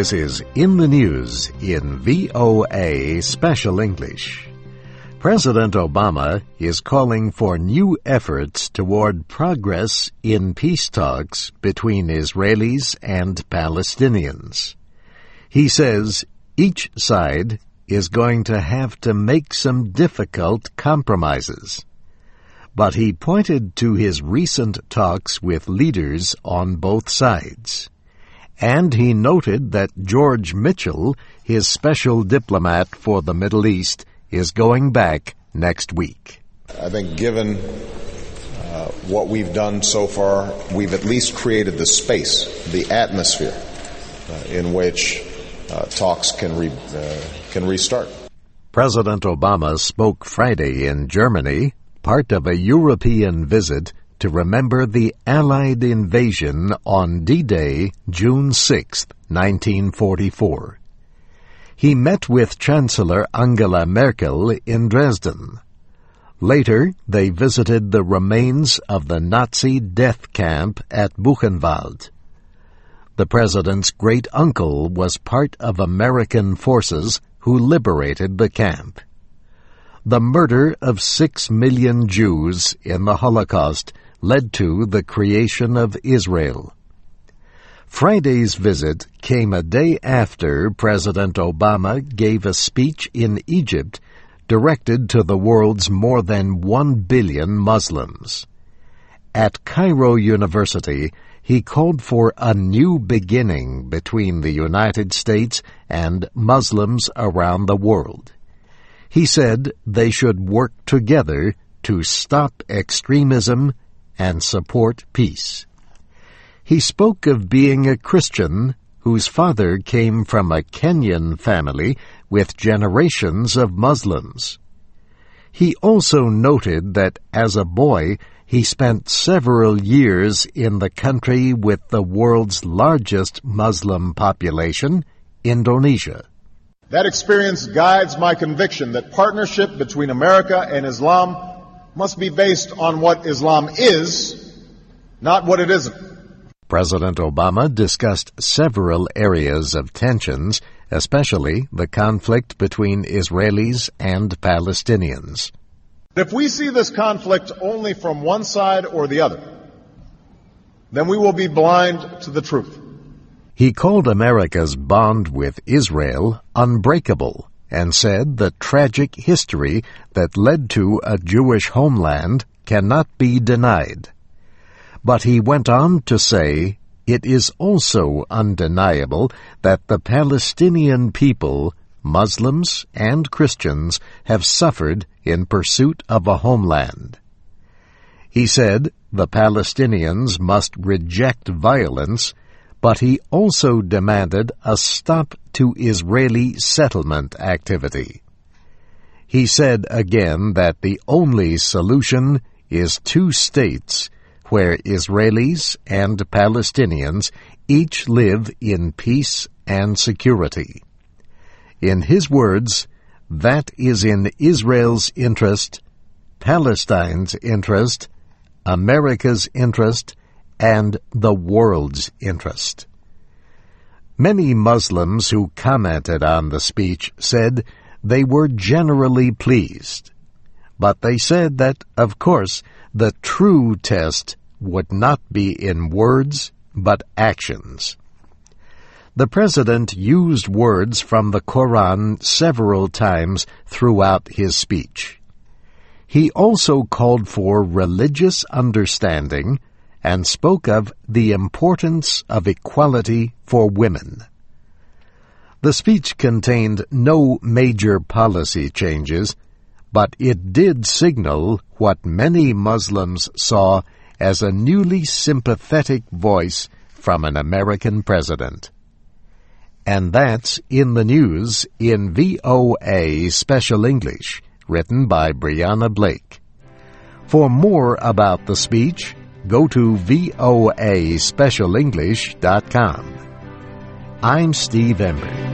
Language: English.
This is In the News in VOA Special English. President Obama is calling for new efforts toward progress in peace talks between Israelis and Palestinians. He says each side is going to have to make some difficult compromises. But he pointed to his recent talks with leaders on both sides. And he noted that George Mitchell, his special diplomat for the Middle East, is going back next week. I think given uh, what we've done so far, we've at least created the space, the atmosphere uh, in which uh, talks can re, uh, can restart. President Obama spoke Friday in Germany, part of a European visit to remember the Allied invasion on D-Day, June 6, 1944 he met with Chancellor Angela Merkel in Dresden. Later, they visited the remains of the Nazi death camp at Buchenwald. The president's great uncle was part of American forces who liberated the camp. The murder of six million Jews in the Holocaust led to the creation of Israel. Friday's visit came a day after President Obama gave a speech in Egypt directed to the world's more than one billion Muslims. At Cairo University, he called for a new beginning between the United States and Muslims around the world. He said they should work together to stop extremism and support peace. He spoke of being a Christian whose father came from a Kenyan family with generations of Muslims. He also noted that as a boy he spent several years in the country with the world's largest Muslim population, Indonesia. That experience guides my conviction that partnership between America and Islam must be based on what Islam is, not what it isn't. President Obama discussed several areas of tensions, especially the conflict between Israelis and Palestinians. If we see this conflict only from one side or the other, then we will be blind to the truth. He called America's bond with Israel unbreakable and said the tragic history that led to a Jewish homeland cannot be denied. But he went on to say, it is also undeniable that the Palestinian people, Muslims and Christians, have suffered in pursuit of a homeland. He said the Palestinians must reject violence, but he also demanded a stop to Israeli settlement activity. He said again that the only solution is two states where Israelis and Palestinians each live in peace and security. In his words, that is in Israel's interest, Palestine's interest, America's interest, and the world's interest. Many Muslims who commented on the speech said they were generally pleased. But they said that, of course, the true test would not be in words, but actions. The President used words from the Koran several times throughout his speech. He also called for religious understanding and spoke of the importance of equality for women. The speech contained no major policy changes, but it did signal what many Muslims saw as a newly sympathetic voice from an American president. And that's in the news in VOA Special English, written by Brianna Blake. For more about the speech, go to voaspecialenglish.com. I'm Steve Ember.